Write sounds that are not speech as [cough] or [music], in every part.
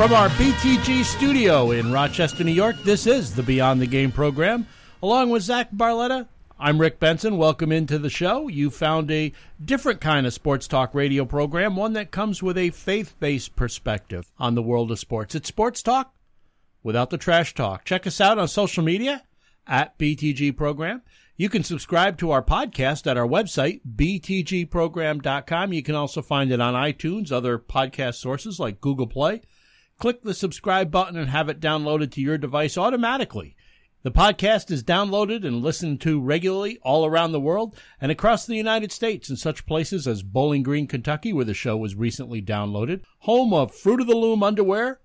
From our BTG studio in Rochester, New York, this is the Beyond the Game program. Along with Zach Barletta, I'm Rick Benson. Welcome into the show. You found a different kind of sports talk radio program, one that comes with a faith based perspective on the world of sports. It's sports talk without the trash talk. Check us out on social media at BTG Program. You can subscribe to our podcast at our website, btgprogram.com. You can also find it on iTunes, other podcast sources like Google Play click the subscribe button and have it downloaded to your device automatically. The podcast is downloaded and listened to regularly all around the world and across the United States in such places as Bowling Green, Kentucky, where the show was recently downloaded, home of Fruit of the Loom underwear,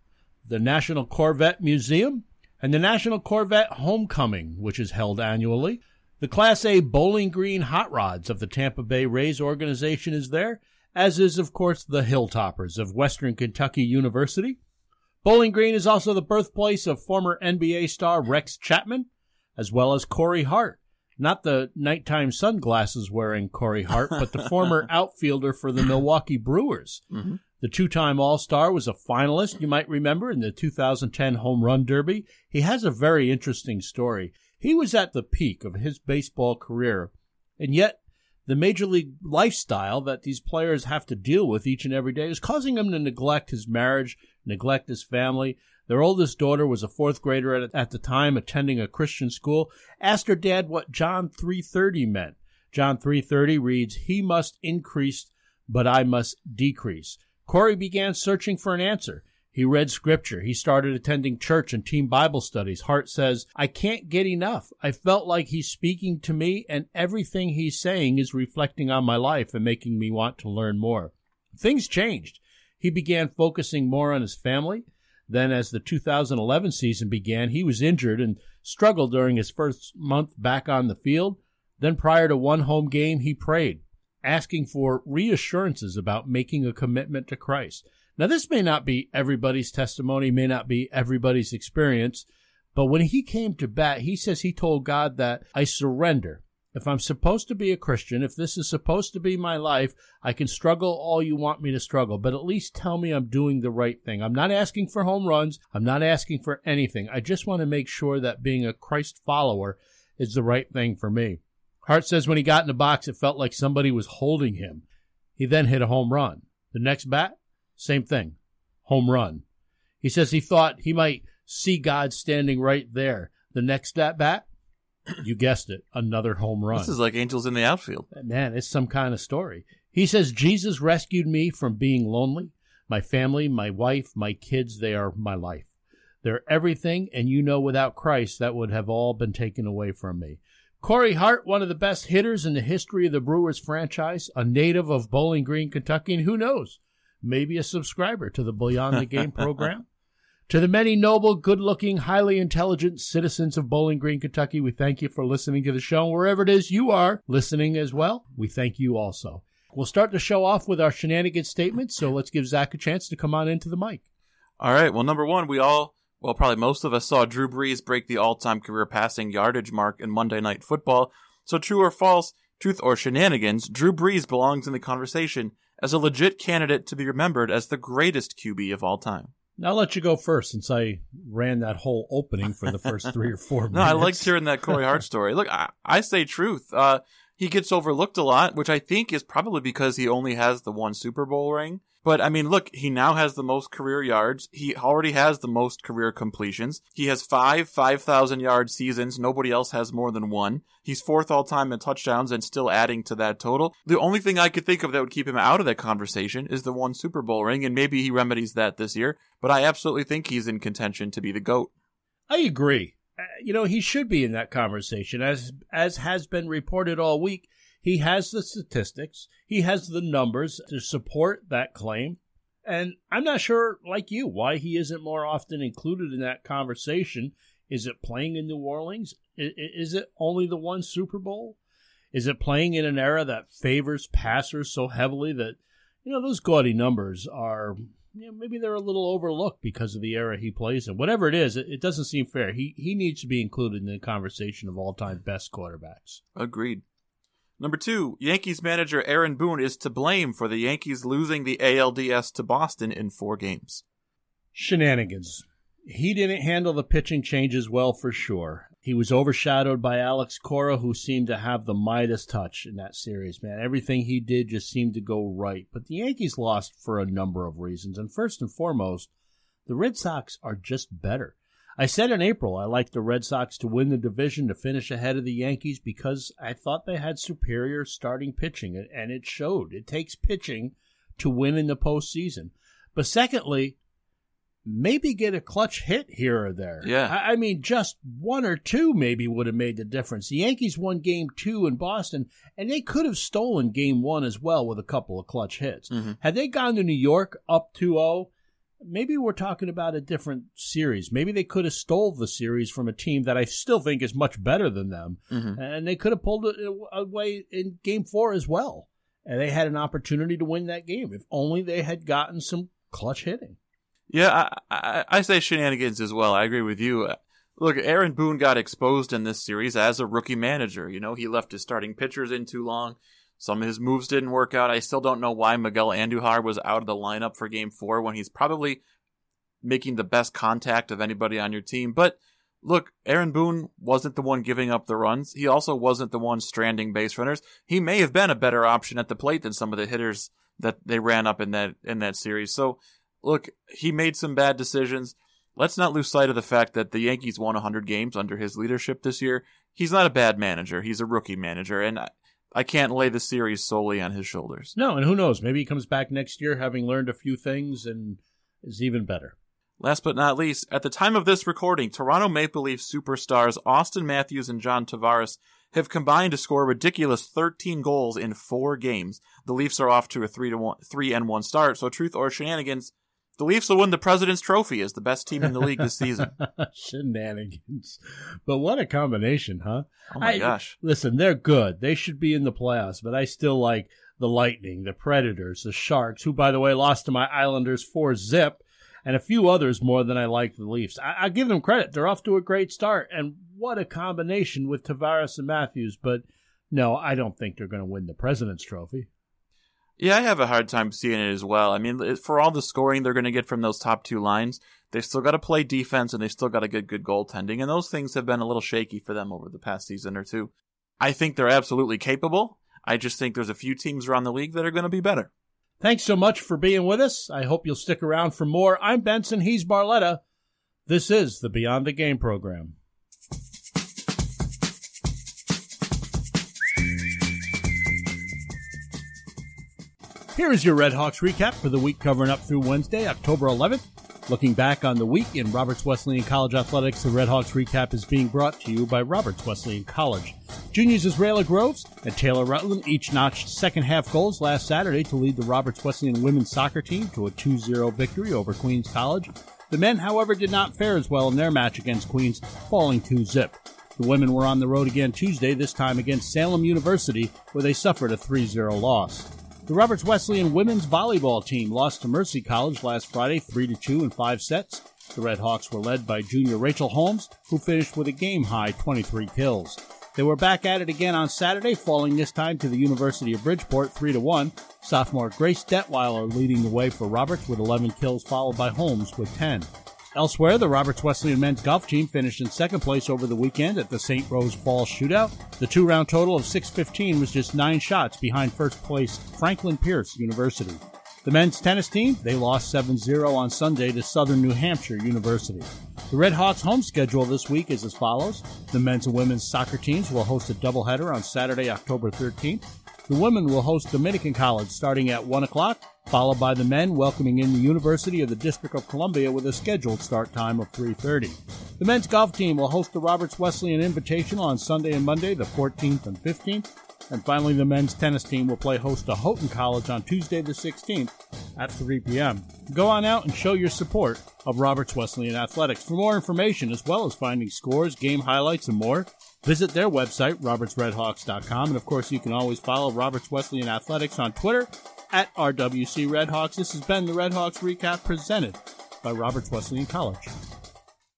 the National Corvette Museum, and the National Corvette Homecoming, which is held annually. The Class A Bowling Green Hot Rods of the Tampa Bay Rays organization is there, as is, of course, the Hilltoppers of Western Kentucky University. Bowling Green is also the birthplace of former NBA star Rex Chapman, as well as Corey Hart. Not the nighttime sunglasses wearing Corey Hart, but the former [laughs] outfielder for the Milwaukee Brewers. Mm-hmm. The two time All Star was a finalist, you might remember, in the 2010 Home Run Derby. He has a very interesting story. He was at the peak of his baseball career, and yet the major league lifestyle that these players have to deal with each and every day is causing him to neglect his marriage, neglect his family. Their oldest daughter was a fourth grader at, at the time attending a Christian school, asked her dad what John 3:30 meant. John 3:30 reads, "He must increase, but I must decrease." Corey began searching for an answer. He read scripture. He started attending church and team Bible studies. Hart says, I can't get enough. I felt like he's speaking to me and everything he's saying is reflecting on my life and making me want to learn more. Things changed. He began focusing more on his family. Then, as the 2011 season began, he was injured and struggled during his first month back on the field. Then, prior to one home game, he prayed, asking for reassurances about making a commitment to Christ. Now, this may not be everybody's testimony, may not be everybody's experience, but when he came to bat, he says he told God that I surrender. If I'm supposed to be a Christian, if this is supposed to be my life, I can struggle all you want me to struggle, but at least tell me I'm doing the right thing. I'm not asking for home runs. I'm not asking for anything. I just want to make sure that being a Christ follower is the right thing for me. Hart says when he got in the box, it felt like somebody was holding him. He then hit a home run. The next bat, same thing. Home run. He says he thought he might see God standing right there. The next at bat, you guessed it, another home run. This is like angels in the outfield. Man, it's some kind of story. He says Jesus rescued me from being lonely. My family, my wife, my kids, they are my life. They're everything, and you know without Christ that would have all been taken away from me. Corey Hart, one of the best hitters in the history of the Brewers franchise, a native of Bowling Green, Kentucky, and who knows, maybe a subscriber to the Beyond the Game [laughs] program. To the many noble, good looking, highly intelligent citizens of Bowling Green, Kentucky, we thank you for listening to the show. Wherever it is you are listening as well, we thank you also. We'll start the show off with our shenanigans statement, so let's give Zach a chance to come on into the mic. All right. Well, number one, we all, well, probably most of us saw Drew Brees break the all time career passing yardage mark in Monday Night Football. So, true or false, truth or shenanigans, Drew Brees belongs in the conversation as a legit candidate to be remembered as the greatest QB of all time. I'll let you go first since I ran that whole opening for the first three or four minutes. [laughs] no, I liked hearing that Corey Hart story. Look, I, I say truth. Uh, he gets overlooked a lot, which I think is probably because he only has the one Super Bowl ring. But I mean, look, he now has the most career yards. He already has the most career completions. He has five 5,000 yard seasons. Nobody else has more than one. He's fourth all time in touchdowns and still adding to that total. The only thing I could think of that would keep him out of that conversation is the one Super Bowl ring, and maybe he remedies that this year. But I absolutely think he's in contention to be the GOAT. I agree. Uh, you know, he should be in that conversation, as as has been reported all week. He has the statistics, he has the numbers to support that claim. And I'm not sure, like you, why he isn't more often included in that conversation. Is it playing in New Orleans? Is it only the one Super Bowl? Is it playing in an era that favors passers so heavily that, you know, those gaudy numbers are, you know, maybe they're a little overlooked because of the era he plays in? Whatever it is, it, it doesn't seem fair. He, he needs to be included in the conversation of all time best quarterbacks. Agreed. Number two, Yankees manager Aaron Boone is to blame for the Yankees losing the ALDS to Boston in four games. Shenanigans. He didn't handle the pitching changes well for sure. He was overshadowed by Alex Cora, who seemed to have the Midas touch in that series, man. Everything he did just seemed to go right. But the Yankees lost for a number of reasons. And first and foremost, the Red Sox are just better. I said in April I liked the Red Sox to win the division to finish ahead of the Yankees because I thought they had superior starting pitching, and it showed. It takes pitching to win in the postseason. But secondly, maybe get a clutch hit here or there. Yeah. I, mean, just one or two maybe would have made the difference. The Yankees won game two in Boston, and they could have stolen game one as well with a couple of clutch hits. Mm-hmm. Had they gone to New York up 2 0, maybe we're talking about a different series. Maybe they could have stole the series from a team that I still think is much better than them, Mhm. and they could have pulled it away in Game Four as well. And they had an opportunity to win that game if only they had gotten some clutch hitting. Yeah, I, I, I say shenanigans as well. I agree with you. Uh, Look, Aaron Boone got exposed in this series as a rookie manager. You know, he left his starting pitchers in too long. Some of his moves didn't work out. I still don't know why Miguel Andujar was out of the lineup for game four when he's probably making the best contact of anybody on your team. But look, Aaron Boone wasn't the one giving up the runs. He also wasn't the one stranding base runners. He may have been a better option at the plate than some of the hitters that they ran up in that in that series. So look, he made some bad decisions. Let's not lose sight of the fact that the Yankees won 100 games under his leadership this year. He's not a bad manager. He's a rookie manager, and I, can't lay the series solely on his shoulders. No, and who knows? Maybe he comes back next year having learned a few things and is even better. Last but not least, at the time of this recording, Toronto Maple Leaf superstars Auston Matthews and John Tavares have combined to score ridiculous 13 goals in four games. The Leafs are off to a 3 to 1 3 and 1 start, so truth or shenanigans, the Leafs will win the President's Trophy as the best team in the league this season. [laughs] Shenanigans. But what a combination, huh? Oh my I- gosh. Listen, they're good. They should be in the playoffs, but I still like the Lightning, the Predators, the Sharks, who, by the way, lost to my Islanders 4 zip, and a few others more than I like the Leafs. I, I give them credit. They're off to a great start, and what a combination with Tavares and Matthews. But no, I don't think they're going to win the President's Trophy. Yeah, I have a hard time seeing it as well. I mean, for all the scoring they're going to get from those top two lines, they still got to play defense and they still got to get good goaltending, and those things have been a little shaky for them over the past season or two. I think they're absolutely capable. I just think there's a few teams around the league that are going to be better. Thanks so much for being with us. I hope you'll stick around for more. I'm Benson. He's Barletta. This is the Beyond the Game program. Here is your Red Hawks recap for the week covering up through Wednesday, October 11th. Looking back on the week in Roberts Wesleyan College athletics, the Red Hawks recap is being brought to you by Roberts Wesleyan College. Juniors Israela Groves and Taylor Rutland each notched second half goals last Saturday to lead the Roberts Wesleyan women's soccer team to a 2-0 victory over Queens College. The men, however, did not fare as well in their match against Queens, falling 2-zip. The women were on the road again Tuesday, this time against Salem University, where they suffered a 3-0 loss. The Roberts Wesleyan women's volleyball team lost to Mercy College last Friday 3 2 in five sets. The Red Hawks were led by junior Rachel Holmes, who finished with a game high 23 kills. They were back at it again on Saturday, falling this time to the University of Bridgeport 3 1. Sophomore Grace Detweiler leading the way for Roberts with 11 kills, followed by Holmes with 10. Elsewhere, the Roberts Wesleyan men's golf team finished in second place over the weekend at the St. Rose Falls Shootout. The two round total of 615 was just nine shots behind first place Franklin Pierce University. The men's tennis team, they lost 7 0 on Sunday to Southern New Hampshire University. The Red Hawks' home schedule this week is as follows. The men's and women's soccer teams will host a doubleheader on Saturday, October 13th. The women will host Dominican College starting at 1 o'clock, followed by the men welcoming in the University of the District of Columbia with a scheduled start time of 3.30. The men's golf team will host the Roberts Wesleyan Invitational on Sunday and Monday, the 14th and 15th. And finally, the men's tennis team will play host to Houghton College on Tuesday the 16th. at 3 p.m. Go on out and show your support of Roberts Wesleyan Athletics. For more information, as well as finding scores, game highlights, and more, visit their website, robertsredhawks.com. And of course, you can always follow Roberts Wesleyan Athletics on Twitter at RWC Redhawks. This has been the Redhawks Recap presented by Roberts Wesleyan College.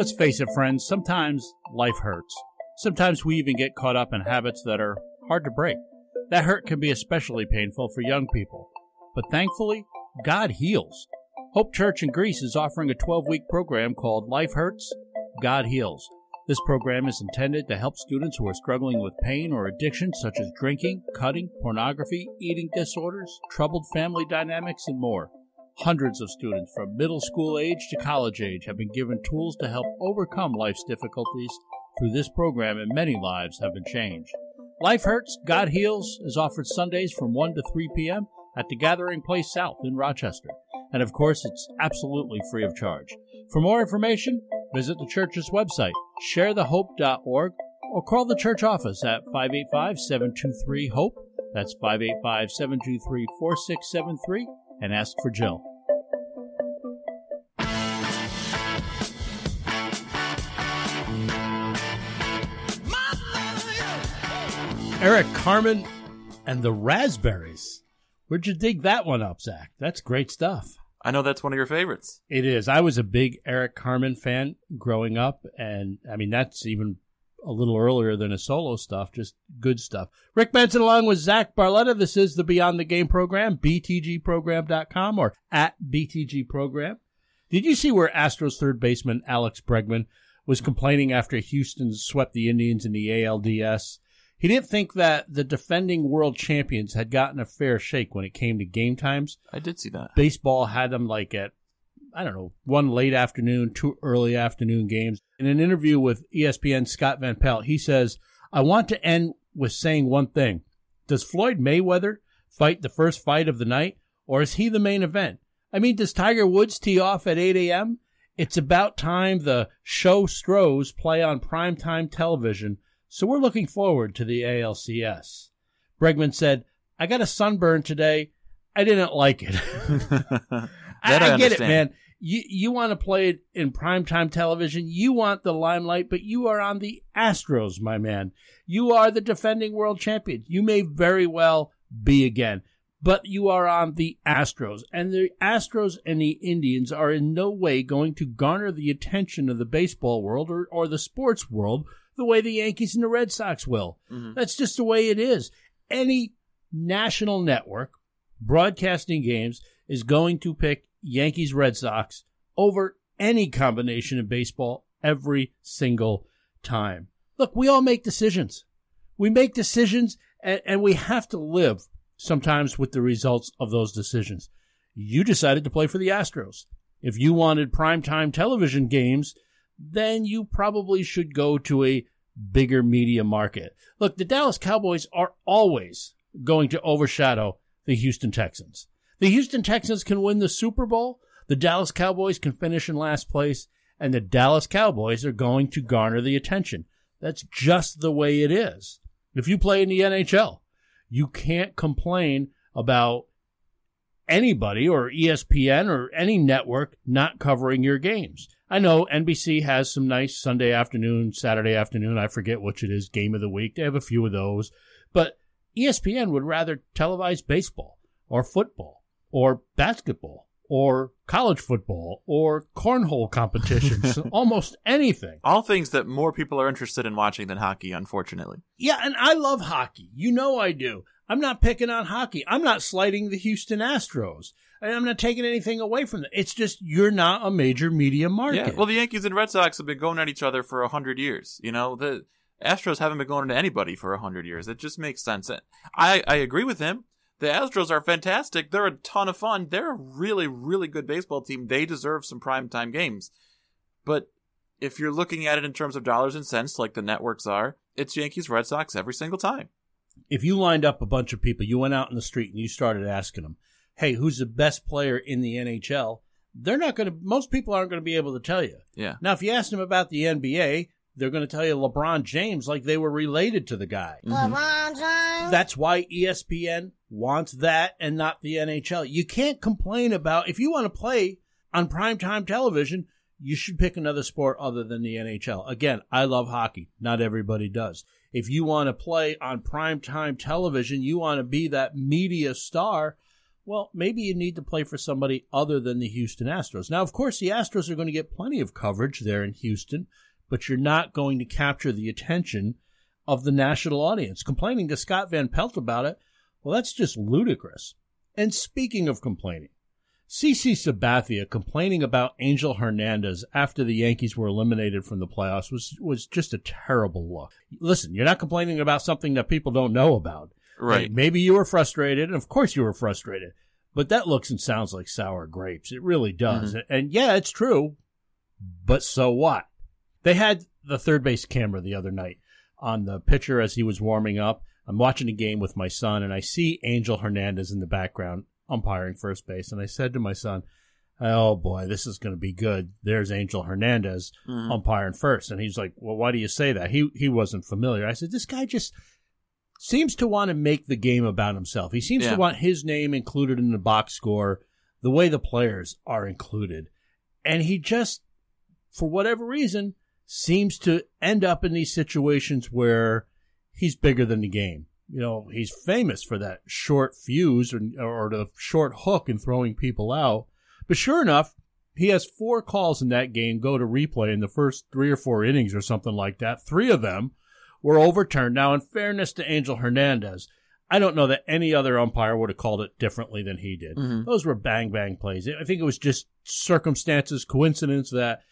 Let's face it, friends, sometimes life hurts. Sometimes we even get caught up in habits that are hard to break. That hurt can be especially painful for young people. But thankfully, God heals. Hope Church in Greece is offering a 12 week program called Life Hurts, God Heals. This program is intended to help students who are struggling with pain or addiction such as drinking, cutting, pornography, eating disorders, troubled family dynamics, and more. Hundreds of students from middle school age to college age have been given tools to help overcome life's difficulties. Through this program, and many lives have been changed. Life Hurts, God Heals is offered Sundays from 1 to 3 p.m. at the Gathering Place South in Rochester. And of course, it's absolutely free of charge. For more information, visit the church's website, sharethehope.org, or call the church office at 585 723 HOPE. That's 585 723 4673 and ask for Jill. Eric Carmen and the Raspberries. Where'd you dig that one up, Zach? That's great stuff. I know that's one of your favorites. It is. I was a big Eric Carmen fan growing up, and I mean that's even a little earlier than his solo stuff. Just good stuff. Rick Benson along with Zach Barletta. This is the Beyond the Game program, btgprogram.com or at btgprogram. Did you see where Astros third baseman Alex Bregman was complaining after Houston swept the Indians in the ALDS? He didn't think that the defending world champions had gotten a fair shake when it came to game times. I did see that. Baseball had them like at, I don't know, one late afternoon, two early afternoon games. In an interview with ESPN Scott Van Pelt, he says, I want to end with saying one thing. Does Floyd Mayweather fight the first fight of the night, or is he the main event? I mean, does Tiger Woods tee off at 8 a.m.? It's about time the show Stros play on primetime television, so we're looking forward to the ALCS. Bregman said, I got a sunburn today. I didn't like it. [laughs] [laughs] [laughs] I, That I I get it, man. You you want to play it in primetime television. You want the limelight, but you are on the Astros, my man. You are the defending world champion. You may very well be again, but you are on the Astros. And the Astros and the Indians are in no way going to garner the attention of the baseball world or, or the sports world the way the Yankees and the Red Sox will. Mm-hmm. That's just the way it is. Any national network broadcasting games is going to pick Yankees Red Sox over any combination of baseball every single time. Look, we all make decisions. We make decisions and, and we have to live sometimes with the results of those decisions. You decided to play for the Astros. If you wanted primetime television games, then you probably should go to a bigger media market. Look, the Dallas Cowboys are always going to overshadow the Houston Texans. The Houston Texans can win the Super Bowl, the Dallas Cowboys can finish in last place, and the Dallas Cowboys are going to garner the attention. That's just the way it is. If you play in the NHL, you can't complain about anybody or ESPN or any network not covering your games. I know NBC has some nice Sunday afternoon, Saturday afternoon, I forget which it is, game of the week. They have a few of those. But ESPN would rather televise baseball or football or basketball or college football or cornhole competitions, [laughs] almost anything. All things that more people are interested in watching than hockey, unfortunately. Yeah, and I love hockey. You know I do. I'm not picking on hockey. I'm not slighting the Houston Astros. I'm not taking anything away from them. It's just you're not a major media market. Yeah. Well, the Yankees and Red Sox have been going at each other for a hundred years. You know, the Astros haven't been going to anybody for a hundred years. It just makes sense. I I agree with him. The Astros are fantastic. They're a ton of fun. They're a really, really good baseball team. They deserve some primetime games. But if you're looking at it in terms of dollars and cents, like the networks are, it's Yankees Red Sox every single time. If you lined up a bunch of people, you went out in the street and you started asking them, hey, who's the best player in the NHL? They're not going to, most people aren't going to be able to tell you. Yeah. Now, if you ask them about the NBA, they're going to tell you LeBron James like they were related to the guy. Mm-hmm. LeBron James. That's why ESPN wants that and not the NHL. You can't complain about if you want to play on primetime television, you should pick another sport other than the NHL. Again, I love hockey. Not everybody does. If you want to play on primetime television, you want to be that media star, well, maybe you need to play for somebody other than the Houston Astros. Now, of course, the Astros are going to get plenty of coverage there in Houston, but you're not going to capture the attention of the national audience. Complaining to Scott Van Pelt about it, well, that's just ludicrous. And speaking of complaining, CC Sabathia complaining about Angel Hernandez after the Yankees were eliminated from the playoffs was was just a terrible look. Listen, you're not complaining about something that people don't know about. Right. Maybe you were frustrated, and of course you were frustrated. But that looks and sounds like sour grapes. It really does. Mm-hmm. And yeah, it's true. But so what? They had the third base camera the other night on the pitcher as he was warming up. I'm watching a game with my son, and I see Angel Hernandez in the background umpiring first base. And I said to my son, Oh boy, this is going to be good. There's Angel Hernandez Mhm. umpiring first. And he's like, Well, why do you say that? He, he wasn't familiar. I said, This guy just seems to want to make the game about himself. He seems Yeah. to want his name included in the box score the way the players are included. And he just, for whatever reason, seems to end up in these situations where he's bigger than the game. You know, he's famous for that short fuse or, or the short hook and throwing people out. But sure enough, he has four calls in that game go to replay in the first three or four innings or something like that. Three of them were overturned. Now, in fairness to Angel Hernandez, I don't know that any other umpire would have called it differently than he did. Mhm. Those were bang bang plays. I think it was just circumstances, coincidence that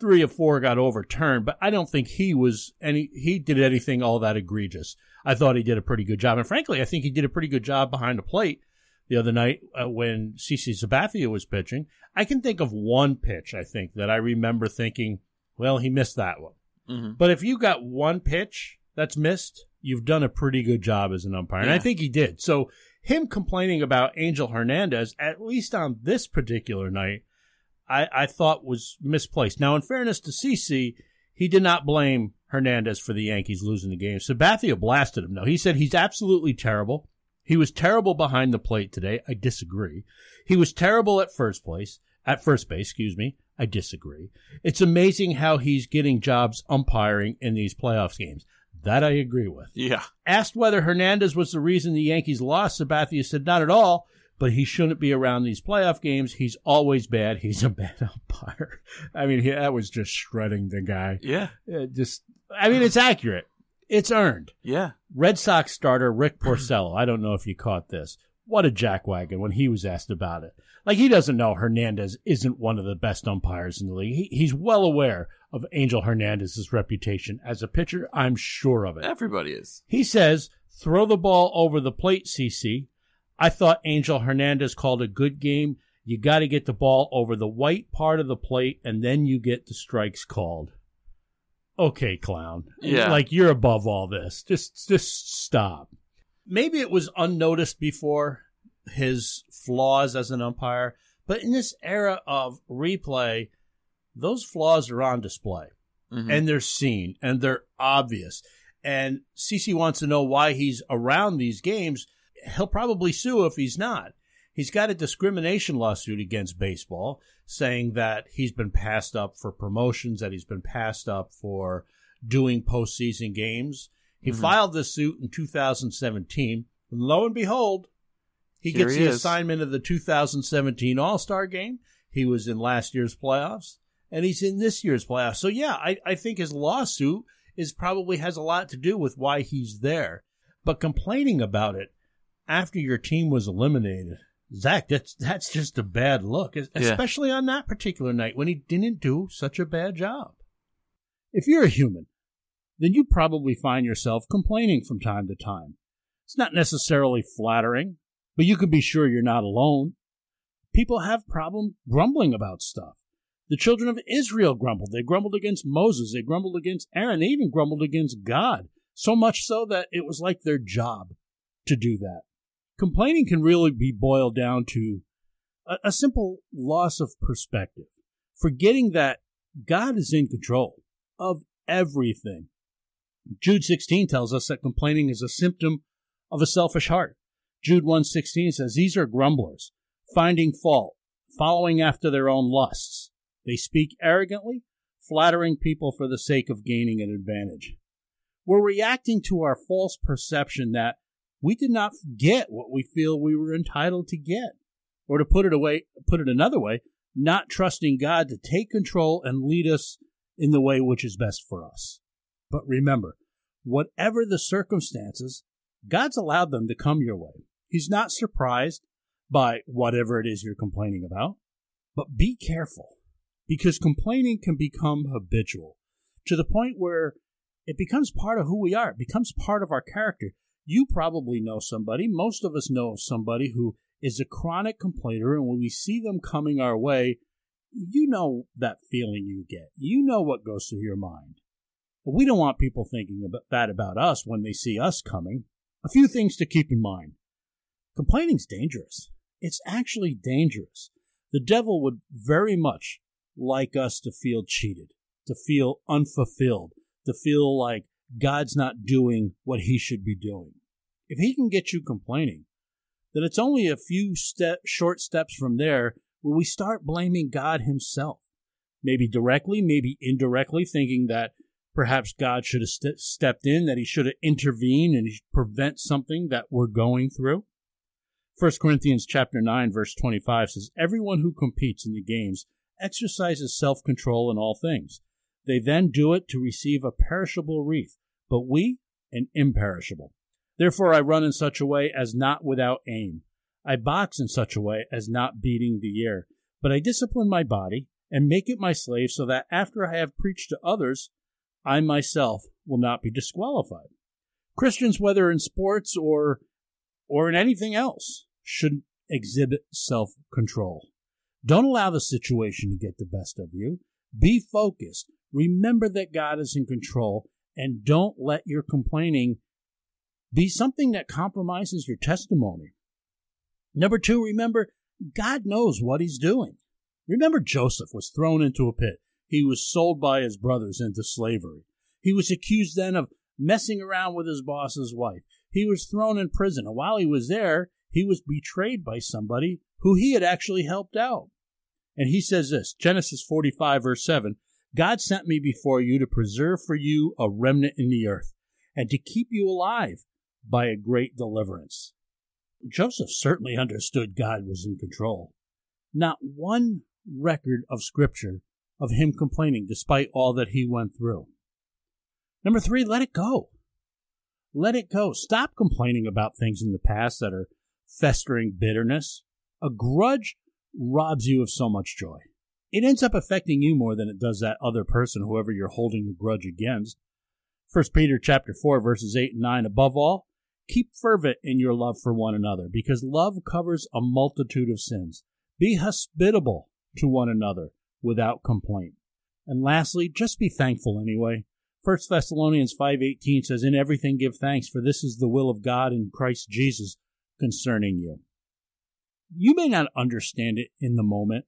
three or four got overturned, but I don't think he was any he did anything all that egregious. I thought he did a pretty good job, and frankly, I think he did a pretty good job behind the plate the other night uh, when CC Sabathia was pitching. I can think of one pitch I think that I remember thinking, well, he missed that one. Mhm. But if you got one pitch that's missed, you've done a pretty good job as an umpire. And I think he did. So him complaining about Angel Hernandez, at least on this particular night, I, I thought was misplaced. Now, in fairness to CC, he did not blame Hernandez for the Yankees losing the game. Sabathia blasted him. No, he said he's absolutely terrible. He was terrible behind the plate today. I disagree. He was terrible at first place, at first base, excuse me. I disagree. It's amazing how he's getting jobs umpiring in these playoffs games. That I agree with. Yeah. Asked whether Hernandez was the reason the Yankees lost, Sabathia said not at all, but he shouldn't be around these playoff games. He's always bad. [laughs] He's a bad umpire. I mean, he, that was just shredding the guy. Yeah. Uh, just, I mean, it's accurate. It's earned. Yeah. Red Sox starter Rick Porcello. I don't know if you caught this. What a jackwagon when he was asked about it. Like he doesn't know Hernandez isn't one of the best umpires in the league. He, he's well aware of Angel Hernandez's reputation as a pitcher. I'm sure of it. Everybody is. He says, throw the ball over the plate, CC. I thought Angel Hernandez called a good game. You got to get the ball over the white part of the plate, and then you get the strikes called. Okay, clown. Yeah. Like you're above all this. Just, just stop. Maybe it was unnoticed before his flaws as an umpire, but in this era of replay, those flaws are on display Mhm. and they're seen and they're obvious. And CC wants to know why he's around these games. He'll probably sue if he's not. He's got a discrimination lawsuit against baseball saying that he's been passed up for promotions, that he's been passed up for doing postseason games. He Mhm. filed this suit in 2017. And lo and behold, he Here gets he the is. assignment of the 2017 All Star game. He was in last year's playoffs, and he's in this year's playoffs. So yeah, I, I think his lawsuit is probably has a lot to do with why he's there. But complaining about it after your team was eliminated, Zach, that's that's just a bad look, es- Yeah. especially on that particular night when he didn't do such a bad job. If you're a human, then you probably find yourself complaining from time to time. It's not necessarily flattering, But you can be sure you're not alone. People have problem grumbling about stuff. The children of Israel grumbled. They grumbled against Moses. They grumbled against Aaron. They even grumbled against God. So much so that it was like their job to do that. Complaining can really be boiled down to a, a simple loss of perspective, forgetting that God is in control of everything. Jude 16 tells us that complaining is a symptom of a selfish heart. Jude 1:16 says these are grumblers, finding fault, following after their own lusts. They speak arrogantly, flattering people for the sake of gaining an advantage. We're reacting to our false perception that we did not get what we feel we were entitled to get. Or to put it away, put it another way, not trusting God to take control and lead us in the way which is best for us. But remember, whatever the circumstances, God's allowed them to come your way. He's not surprised by whatever it is you're complaining about. But be careful because complaining can become habitual to the point where it becomes part of who we are. It becomes part of our character. You probably know somebody, most of us know somebody who is a chronic complainer, and when we see them coming our way, you know that feeling you get. You know what goes through your mind. But we don't want people thinking about that about us when they see us coming. A few things to keep in mind. Complaining's dangerous. It's actually dangerous. The devil would very much like us to feel cheated, to feel unfulfilled, to feel like God's not doing what he should be doing. If he can get you complaining, then it's only a few step, short steps from there where we start blaming God himself. Maybe directly, maybe indirectly, thinking that perhaps God should have st- stepped in, that he should have intervened and prevent something that we're going through. 1 Corinthians chapter 9 verse 25 says everyone who competes in the games exercises self-control in all things. They then do it to receive a perishable wreath, but we an imperishable. Therefore I run in such a way as not without aim. I box in such a way as not beating the air, but I discipline my body and make it my slave so that after I have preached to others, I myself will not be disqualified. Christians, whether in sports or or in anything else, should exhibit self control. Don't allow the situation to get the best of you. Be focused. Remember that God is in control and don't let your complaining be something that compromises your testimony. Number two, remember God knows what he's doing. Remember Joseph was thrown into a pit. He was sold by his brothers into slavery. He was accused then of messing around with his boss's wife. He was thrown in prison. And while he was there, he was betrayed by somebody who he had actually helped out. And he says this Genesis 45, verse 7 God sent me before you to preserve for you a remnant in the earth and to keep you alive by a great deliverance. Joseph certainly understood God was in control. Not one record of Scripture of him complaining despite all that he went through. Number three, let it go. Let it go. Stop complaining about things in the past that are festering bitterness. A grudge robs you of so much joy. It ends up affecting you more than it does that other person, whoever you're holding a grudge against. First Peter chapter 4 verses 8 and 9 above all keep fervent in your love for one another because love covers a multitude of sins be hospitable to one another without complaint and lastly just be thankful anyway 1 Thessalonians 5:18 says in everything give thanks for this is the will of God in Christ Jesus concerning you. You may not understand it in the moment,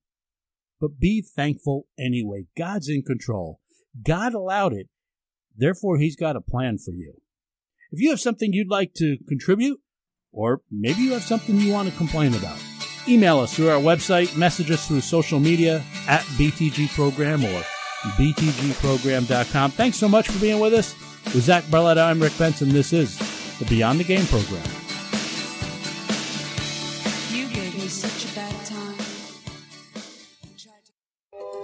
but be thankful anyway. God's in control. God allowed it. Therefore, He's got a plan for you. If you have something you'd like to contribute, or maybe you have something you want to complain about, email us through our website, message us through social media at BTG Program or btgprogram.com. Thanks so much for being with us. With Zach Barletta, I'm Rick Benson. This is the Beyond the Game program.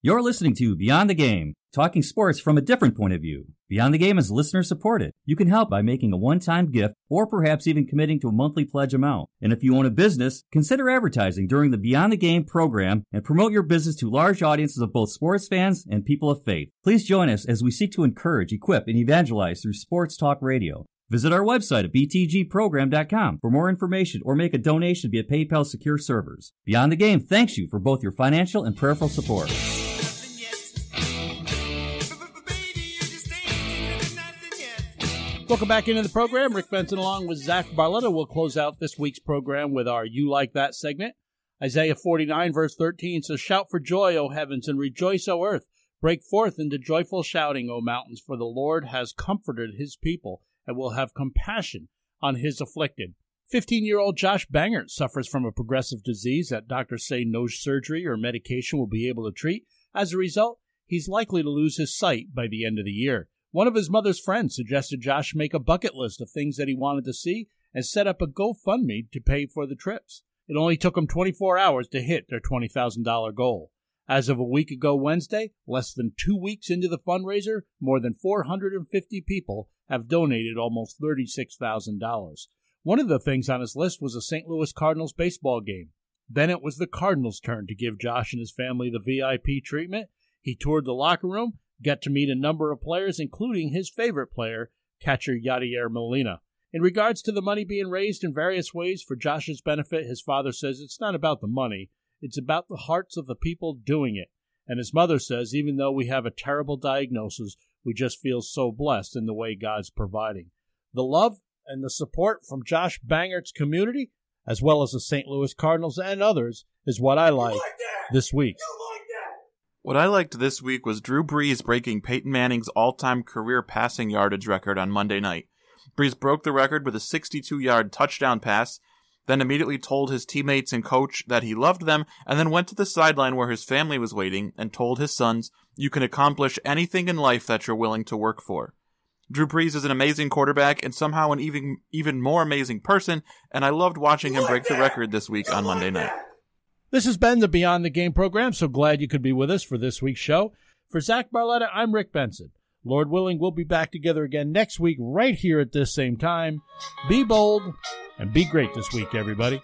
You're listening to Beyond the Game, talking sports from a different point of view. Beyond the Game is listener supported. You can help by making a one-time gift or perhaps even committing to a monthly pledge amount. And if you own a business, consider advertising during the Beyond the Game program and promote your business to large audiences of both sports fans and people of faith. Please join us as we seek to encourage, equip, and evangelize through sports talk radio. Visit our website at btgprogram.com for more information or make a donation via PayPal secure servers. Beyond the Game thanks you for both your financial and prayerful support. Welcome back into the program. Rick Benson along with Zach Barletta. We'll close out this week's program with our You Like That segment. Isaiah 49, verse 13 says, Shout for joy, O heavens, and rejoice, O earth. Break forth into joyful shouting, O mountains, for the Lord has comforted his people and will have compassion on his afflicted. 15 year old Josh Bangert suffers from a progressive disease that doctors say no surgery or medication will be able to treat. As a result, he's likely to lose his sight by the end of the year. One of his mother's friends suggested Josh make a bucket list of things that he wanted to see and set up a GoFundMe to pay for the trips. It only took them 24 hours to hit their $20,000 goal. As of a week ago Wednesday, less than two weeks into the fundraiser, more than 450 people have donated almost $36,000. One of the things on his list was a St. Louis Cardinals baseball game. Then it was the Cardinals' turn to give Josh and his family the VIP treatment. He toured the locker room Got to meet a number of players, including his favorite player, catcher Yadier Molina. In regards to the money being raised in various ways for Josh's benefit, his father says it's not about the money, it's about the hearts of the people doing it. And his mother says even though we have a terrible diagnosis, we just feel so blessed in the way God's providing. The love and the support from Josh Bangert's community, as well as the St. Louis Cardinals and others, is what I like, like this week. What I liked this week was Drew Brees breaking Peyton Manning's all time career passing yardage record on Monday night. Brees broke the record with a 62 yard touchdown pass, then immediately told his teammates and coach that he loved them, and then went to the sideline where his family was waiting and told his sons, You can accomplish anything in life that you're willing to work for. Drew Brees is an amazing quarterback and somehow an even even more amazing person, and I loved watching him break the record this week on Monday night. This has been the Beyond the Game program, so glad you could be with us for this week's show. For Zach Barletta, I'm Rick Benson. Lord willing, we'll be back together again next week, right here at this same time. Be bold and be great this week, everybody.